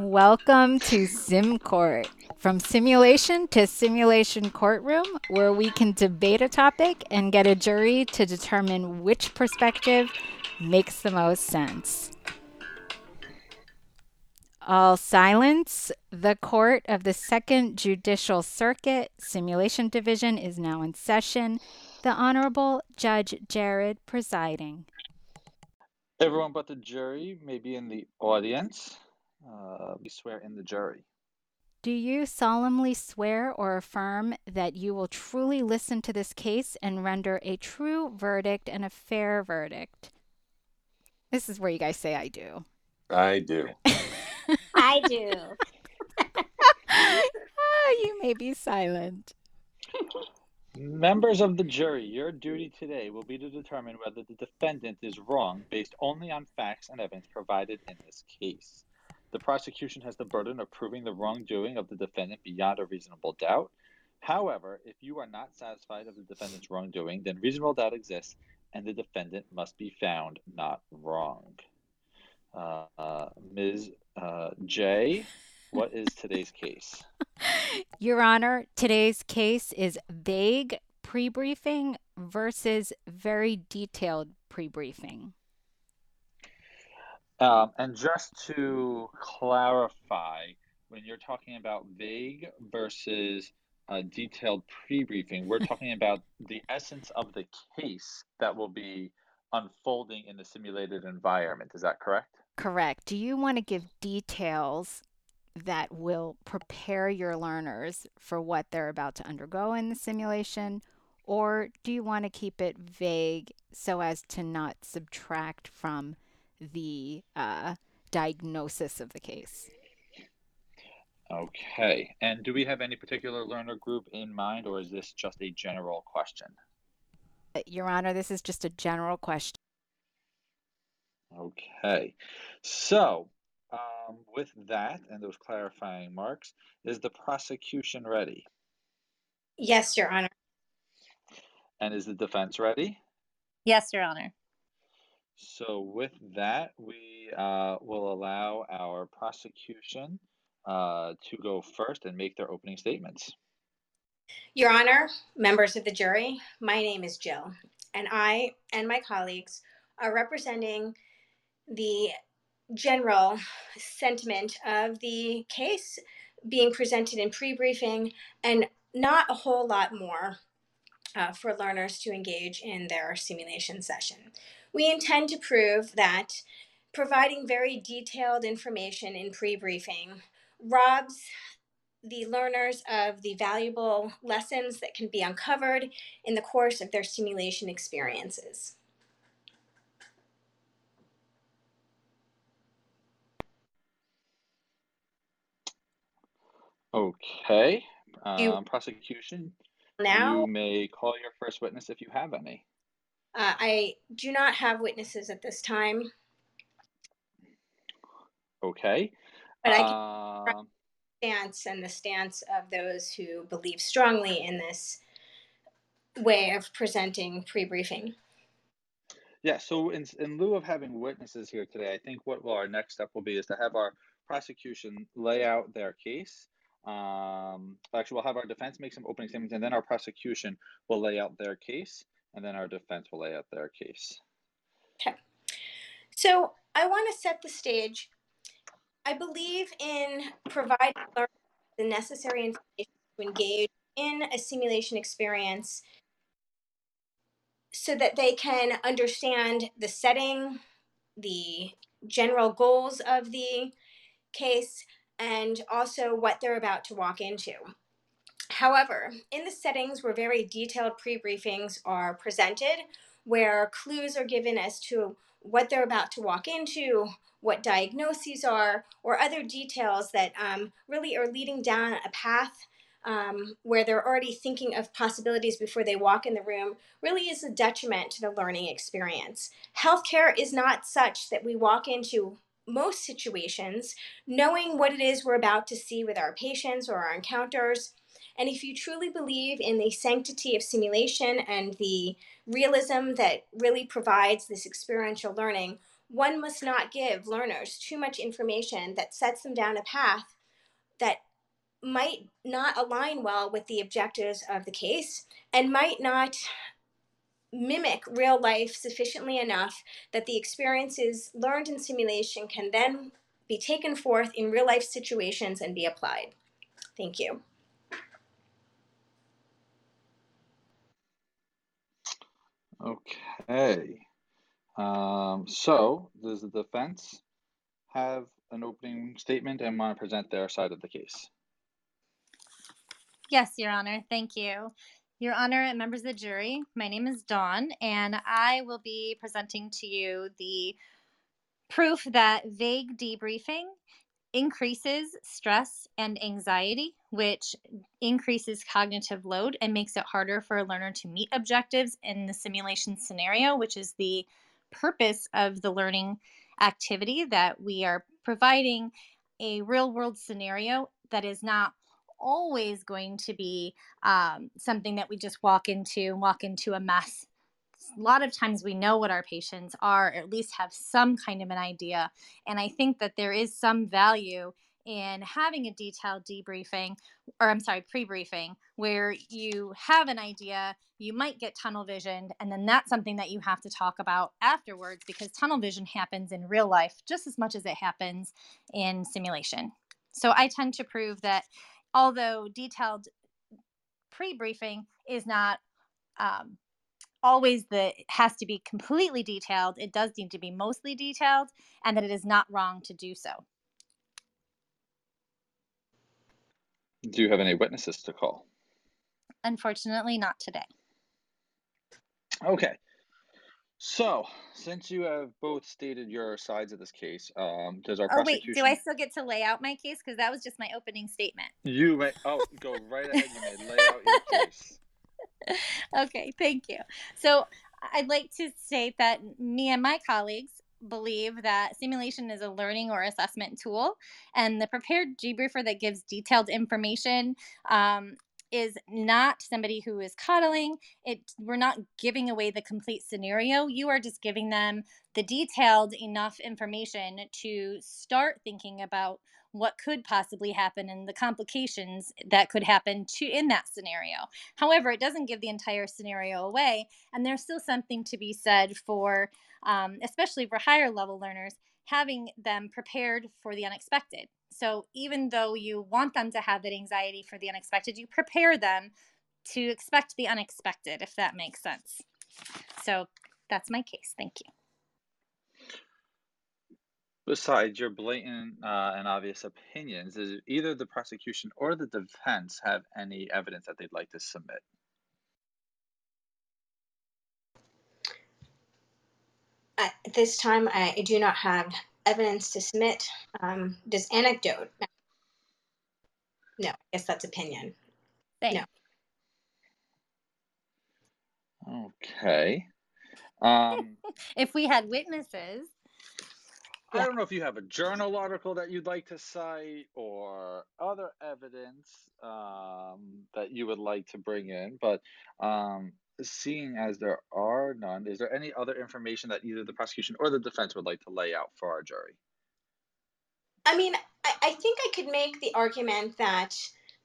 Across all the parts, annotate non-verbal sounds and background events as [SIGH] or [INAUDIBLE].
Welcome to SimCourt. From simulation to simulation courtroom, where we can debate a topic and get a jury to determine which perspective makes the most sense. All silence. The Court of the Second Judicial Circuit Simulation Division is now in session. The Honorable Judge Jared presiding. Everyone but the jury may be in the audience. Uh, we swear in the jury. Do you solemnly swear or affirm that you will truly listen to this case and render a true verdict and a fair verdict? This is where you guys say I do. I do. [LAUGHS] I do. Ah, you may be silent. Members of the jury, your duty today will be to determine whether the defendant is wrong based only on facts and evidence provided in this case. The prosecution has the burden of proving the wrongdoing of the defendant beyond a reasonable doubt. However, if you are not satisfied of the defendant's wrongdoing, then reasonable doubt exists and the defendant must be found not wrong. Uh, uh, Ms. Uh, J, what is today's case? [LAUGHS] Your Honor, today's case is vague pre briefing versus very detailed pre briefing. Um, and just to clarify, when you're talking about vague versus uh, detailed pre-briefing, we're [LAUGHS] talking about the essence of the case that will be unfolding in the simulated environment. Is that correct? Correct. Do you want to give details that will prepare your learners for what they're about to undergo in the simulation? Or do you want to keep it vague so as to not subtract from the uh, diagnosis of the case? Okay. And do we have any particular learner group in mind, or is this just a general question? Uh, Your Honor, this is just a general question. Okay. So, um, with that and those clarifying marks, is the prosecution ready? Yes, Your Honor. And is the defense ready? Yes, Your Honor. So with that, we uh, will allow our prosecution uh, to go first and make their opening statements. Your Honor, members of the jury, my name is Jill, and I and my colleagues are representing the general sentiment of the case being presented in pre briefing and not a whole lot more uh, for learners to engage in their simulation session. We intend to prove that providing very detailed information in pre briefing robs the learners of the valuable lessons that can be uncovered in the course of their simulation experiences. Okay. Um, prosecution, Now, you may call your first witness if you have any. Uh, I do not have witnesses at this time, Okay. but I can Um, stance and the stance of those who believe strongly in this way of presenting pre-briefing. Yeah, so in, in lieu of having witnesses here today, I think what will our next step will be is to have our prosecution lay out their case. Um, actually, we'll have our defense make some opening statements, and then our prosecution will lay out their case, and then our defense will lay out their case. Okay. So I want to set the stage. I believe in providing the necessary information to engage in a simulation experience so that they can understand the setting, the general goals of the case, and also what they're about to walk into. However, in the settings where very detailed pre briefings are presented, where clues are given as to what they're about to walk into, what diagnoses are, or other details that um, really are leading down a path um, where they're already thinking of possibilities before they walk in the room, really is a detriment to the learning experience. Healthcare is not such that we walk into most situations knowing what it is we're about to see with our patients or our encounters. And if you truly believe in the sanctity of simulation and the realism that really provides this experiential learning, one must not give learners too much information that sets them down a path that might not align well with the objectives of the case and might not mimic real life sufficiently enough that the experiences learned in simulation can then be taken forth in real life situations and be applied. Thank you. Okay. Um, so, does the defense have an opening statement and want to present their side of the case? Yes, Your Honor. Thank you. Your Honor and members of the jury, my name is Dawn, and I will be presenting to you the proof that vague debriefing increases stress and anxiety, which increases cognitive load and makes it harder for a learner to meet objectives in the simulation scenario, which is the purpose of the learning activity that we are providing a real world scenario that is not always going to be um, something that we just walk into and walk into a mess a lot of times we know what our patients are or at least have some kind of an idea and i think that there is some value in having a detailed debriefing or i'm sorry pre-briefing where you have an idea you might get tunnel visioned and then that's something that you have to talk about afterwards because tunnel vision happens in real life just as much as it happens in simulation. So i tend to prove that although detailed pre-briefing is not um, always the has to be completely detailed it does need to be mostly detailed and that it is not wrong to do so Do you have any witnesses to call? unfortunately not today Okay. So, since you have both stated your sides of this case, um, does our oh wait do i still get to lay out my case because that was just my opening statement You may. Oh, go right ahead. You may lay out your [LAUGHS] case. [LAUGHS] okay, thank you. So I'd like to state that me and my colleagues believe that simulation is a learning or assessment tool, and the prepared debriefer that gives detailed information um, is not somebody who is coddling. It we're not giving away the complete scenario. You are just giving them the detailed enough information to start thinking about what could possibly happen and the complications that could happen to in that scenario. However, it doesn't give the entire scenario away, and there's still something to be said for, um, especially for higher level learners, having them prepared for the unexpected. So even though you want them to have that anxiety for the unexpected, you prepare them to expect the unexpected, if that makes sense. So that's my case. Thank you. Besides your blatant uh, and obvious opinions, does either the prosecution or the defense have any evidence that they'd like to submit? At this time, I do not have evidence to submit. Um, does anecdote? No, I guess that's opinion. Thanks. No. Okay. Um, [LAUGHS] If we had witnesses, I don't know if you have a journal article that you'd like to cite or other evidence um, that you would like to bring in, but um, seeing as there are none, is there any other information that either the prosecution or the defense would like to lay out for our jury? I mean, I, I think I could make the argument that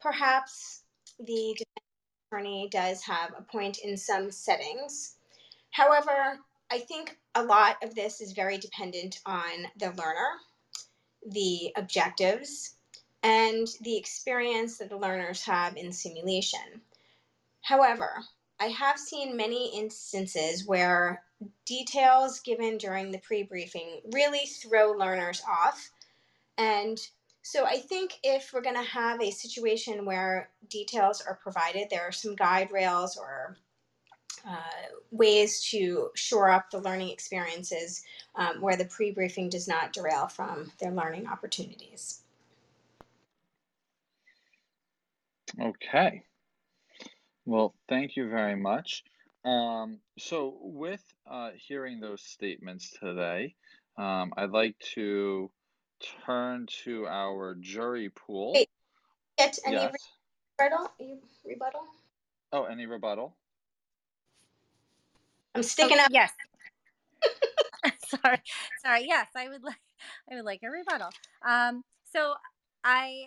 perhaps the defense attorney does have a point in some settings. However, I think a lot of this is very dependent on the learner, the objectives, and the experience that the learners have in simulation. However, I have seen many instances where details given during the pre briefing really throw learners off. And so I think if we're going to have a situation where details are provided, there are some guide rails or uh, ways to shore up the learning experiences um, where the pre briefing does not derail from their learning opportunities. Okay. Well, thank you very much. Um, so, with uh, hearing those statements today, um, I'd like to turn to our jury pool. Wait. Get any Yes. rebuttal? You rebuttal? Oh, any rebuttal? I'm sticking Oh, up. Yes. [LAUGHS] sorry, sorry. Yes, I would like, I would like a rebuttal. Um, so I,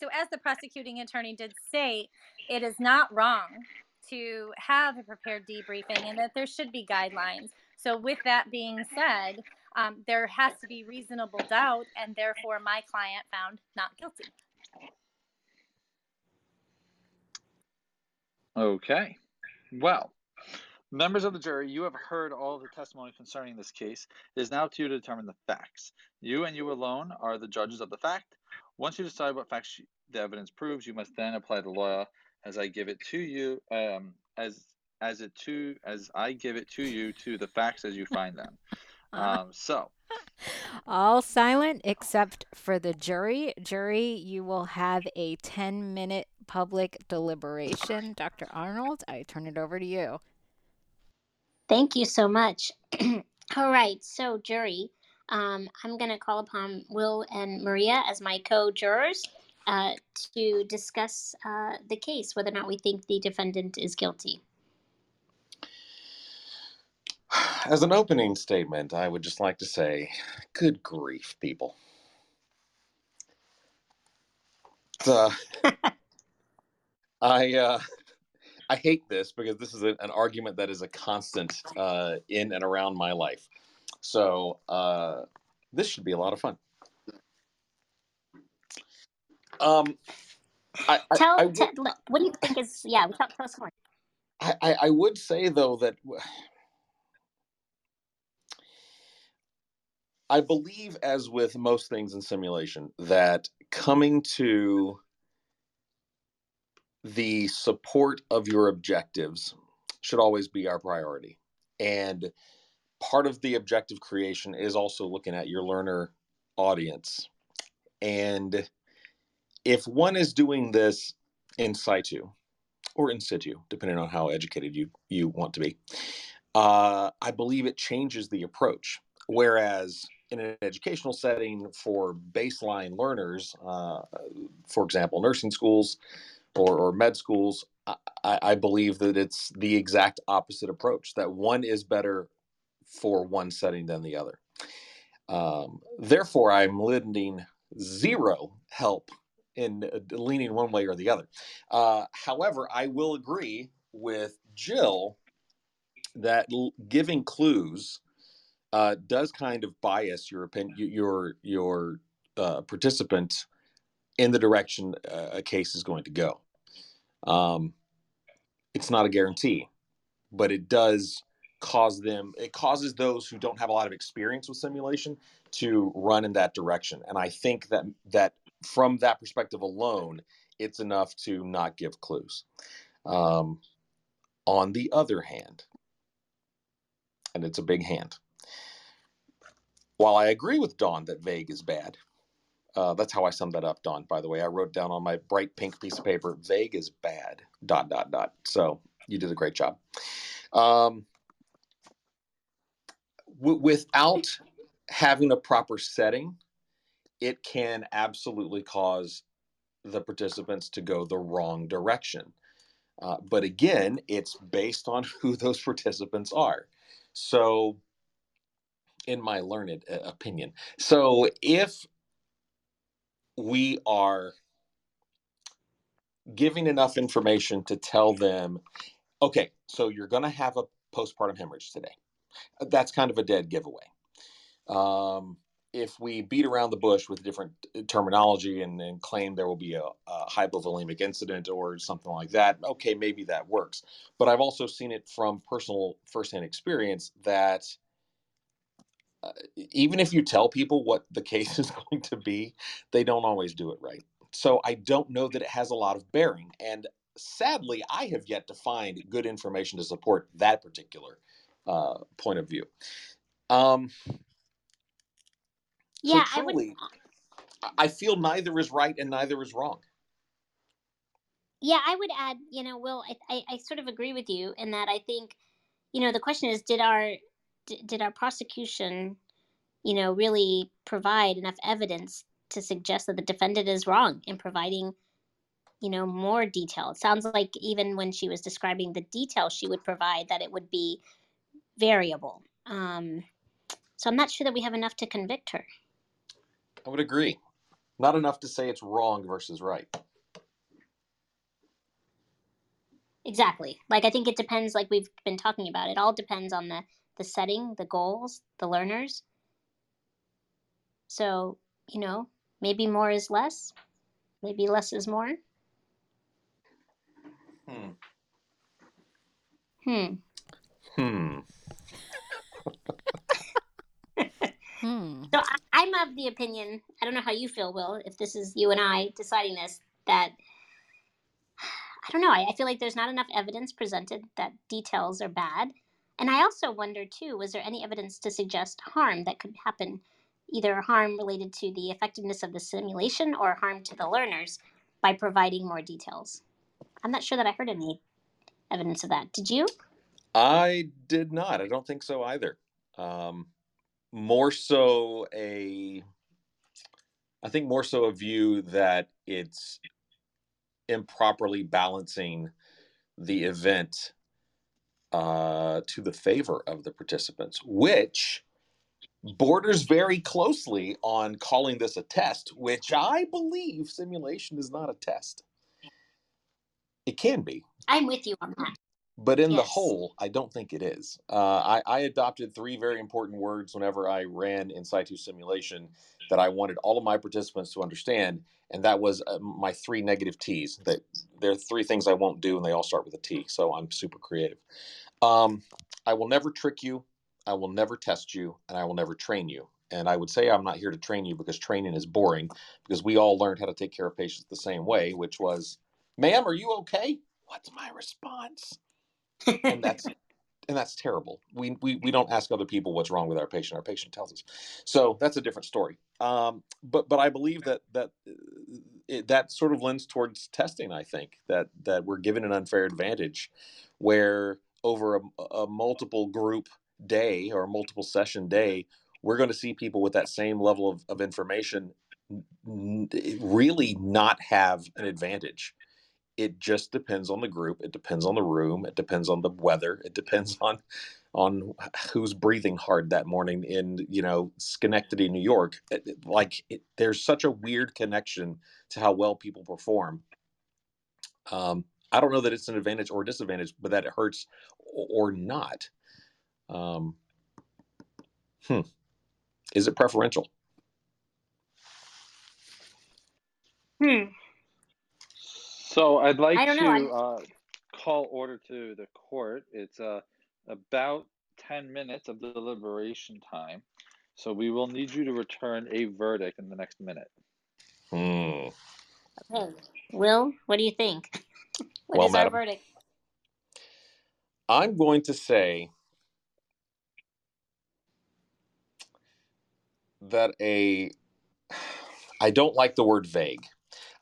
so as the prosecuting attorney did say, it is not wrong to have a prepared debriefing, and that there should be guidelines. So with that being said, um, there has to be reasonable doubt, and therefore my client found not guilty. Okay. Well, members of the jury, you have heard all the testimony concerning this case. It is now to you to determine the facts. You and you alone are the judges of the fact. Once you decide what facts the evidence proves, you must then apply the law as I give it to you, um, as as it to as I give it to you to the facts as you find them. [LAUGHS] Um, so, All silent except for the jury. Jury, you will have a 10 minute public deliberation. Dr. Arnold, I turn it over to you. Thank you so much. [CLEARS THROAT] All right, so jury, um, I'm going to call upon Will and Maria as my co-jurors uh, to discuss uh, the case, whether or not we think the defendant is guilty. As an opening statement, I would just like to say, good grief, people. Uh, [LAUGHS] I uh, I hate this because this is a, an argument that is a constant uh, in and around my life. So uh, this should be a lot of fun. Um, I, I, Tell, I le- what do you think is, yeah, tell, tell us more. I, I, I would say though that I believe, as with most things in simulation, that coming to the support of your objectives should always be our priority. And part of the objective creation is also looking at your learner audience. And if one is doing this in situ or in situ, depending on how educated you, you want to be, uh, I believe it changes the approach. Whereas in an educational setting for baseline learners, uh, for example, nursing schools or, or med schools, I, I believe that it's the exact opposite approach, that one is better for one setting than the other. Um, therefore, I'm lending zero help in uh, leaning one way or the other. Uh, however, I will agree with Jill that l- giving clues uh, does kind of bias your opinion, your your uh, participant in the direction uh, a case is going to go. Um, it's not a guarantee, but it does cause them. It causes those who don't have a lot of experience with simulation to run in that direction. And I think that that from that perspective alone, it's enough to not give clues. Um, on the other hand, and it's a big hand. While I agree with Dawn that vague is bad, uh, that's how I summed that up, Dawn. By the way, I wrote down on my bright pink piece of paper, "Vague is bad." Dot dot dot. So you did a great job. Um, w- without having a proper setting, it can absolutely cause the participants to go the wrong direction. Uh, but again, it's based on [LAUGHS] who those participants are. So, in my learned uh, opinion, so if we are giving enough information to tell them, okay, so you're going to have a postpartum hemorrhage today, that's kind of a dead giveaway. Um, if we beat around the bush with different uh, terminology and, and claim there will be a, a hypovolemic incident or something like that, okay, maybe that works. But I've also seen it from personal firsthand experience that uh, even if you tell people what the case [LAUGHS] is going to be, they don't always do it right. So I don't know that it has a lot of bearing. And sadly, I have yet to find good information to support that particular uh, point of view. Um, Yeah, so I would. I I feel neither is right and neither is wrong. Yeah, I would add, you know, Will, I, I, I sort of agree with you in that I think, you know, the question is, did our d- did our prosecution, you know, really provide enough evidence to suggest that the defendant is wrong in providing, you know, more detail? It sounds like even when she was describing the detail she would provide, that it would be variable. Um, So I'm not sure that we have enough to convict her. I would agree. Not enough to say it's wrong versus right. Exactly. Like I think it depends like we've been talking about. It all depends on the the setting, the goals, the learners. So, you know, maybe more is less. Maybe less is more. Hmm. Hmm. Hmm. [LAUGHS] Hmm. So I, I'm of the opinion, I don't know how you feel, Will, if this is you and I deciding this, that [SIGHS] I don't know. I, I feel like there's not enough evidence presented that details are bad. And I also wonder, too, was there any evidence to suggest harm that could happen, either harm related to the effectiveness of the simulation or harm to the learners by providing more details? I'm not sure that I heard any evidence of that. Did you? I did not. I don't think so either. Um, more so a, I think more so a view that it's improperly balancing the event uh, to the favor of the participants, which borders very closely on calling this a test, which I believe simulation is not a test. It can be, I'm with you on that. But in the whole, I don't think it is. Uh, I, I adopted three very important words whenever I ran in situ simulation that I wanted all of my participants to understand, and that was uh, my three negative T's. That there are three things I won't do, and they all start with a T. So I'm super creative. Um, I will never trick you. I will never test you, and I will never train you. And I would say I'm not here to train you because training is boring. Because we all learned how to take care of patients the same way, which was, "Ma'am, are you okay?" What's my response? And that's [LAUGHS] and that's terrible. We, we we don't ask other people what's wrong with our patient. Our patient tells us. So that's a different story. Um, but but I believe that that uh, it, that sort of lends towards testing. I think that that we're given an unfair advantage, where over a, a multiple group day or a multiple session day, we're going to see people with that same level of, of information really not have an advantage it just depends on the group it depends on the room it depends on the weather it depends [LAUGHS] on on who's breathing hard that morning in you know schenectady new york It- it- like it, there's such a weird connection to how well people perform um, i don't know that it's an advantage or a disadvantage but that it hurts o- or not um, hmm. is it preferential hmm. So I'd like I don't to. I'm- uh, call order to the court. It's uh, about 10 minutes of deliberation time. So we will need you to return a verdict in the next minute. Hmm. Okay. Will, what do you think? [LAUGHS] What Well, is our verdict? i'm going to say that a [SIGHS] I don't like the word vague.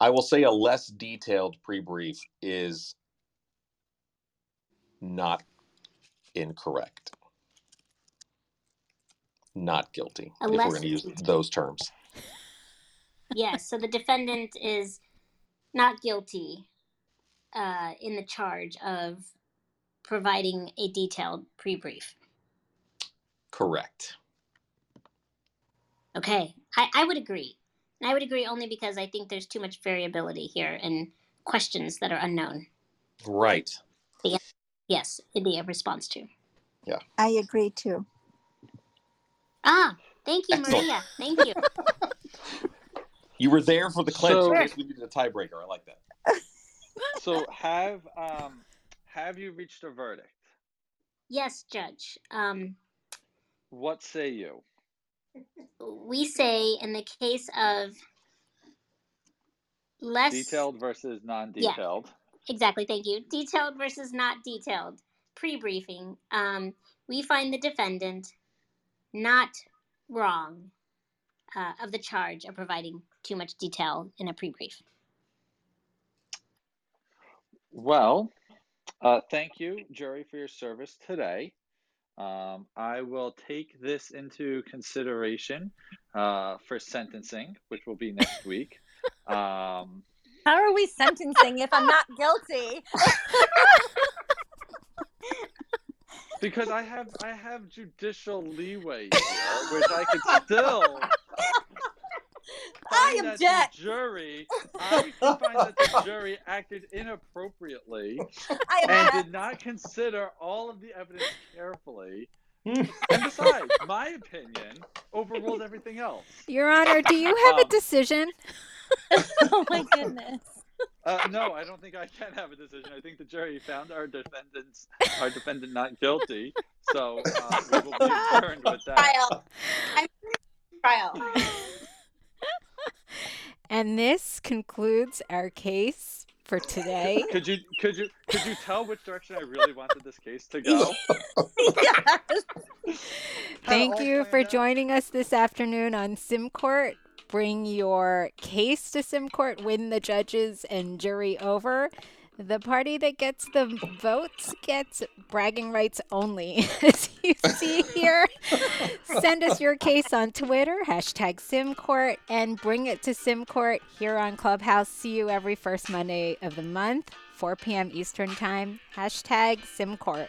I will say a less detailed pre-brief is not incorrect. Not guilty. A if we're going to use those terms. [LAUGHS] Yes. So the defendant is not guilty uh, in the charge of providing a detailed pre-brief. Correct. Okay, I, I would agree. And I would agree only because I think there's too much variability here and questions that are unknown. Right. Yes, in the response to. Yeah. I agree too. Ah, thank you, Excellent. Maria. Thank you. [LAUGHS] You were there for the clinch So- in case we needed a tiebreaker. I like that. [LAUGHS] So have um, have you reached a verdict? yes, Judge. Um, What say you? We say in the case of less Detailed versus non-detailed. exactly thank you detailed versus not detailed pre-briefing um, we find the defendant not wrong uh, of the charge of providing too much detail in a pre-brief Well, uh, thank you, jury, for your service today. Um, I will take this into consideration uh, for sentencing, which will be next [LAUGHS] week. Um, How are we sentencing if I'm not guilty? [LAUGHS] because I have I have judicial leeway here, which I could still I find that object. the jury I find that the jury acted inappropriately I and object. did not consider all of the evidence carefully. And besides, my opinion overruled everything else. Your Honor, do you have a Um, decision? [LAUGHS] oh my goodness. Uh, no, I don't think I can have a decision. I think the jury found our defendants, our defendant not guilty. So uh, we will be [LAUGHS] adjourned with that. Trial. I'm trial. [LAUGHS] And this concludes our case for today. [LAUGHS] Could you could you could you tell which direction I really wanted this case to go? yes. [LAUGHS] Thank you for out. joining us this afternoon on SimCourt. Bring your case to SimCourt, win the judges and jury over. The party that gets the votes gets bragging rights only, [LAUGHS] as you see here. Send us your case on Twitter, hashtag SimCourt, and bring it to SimCourt here on Clubhouse. See you every first Monday of the month, 4 p.m. Eastern Time, hashtag SimCourt.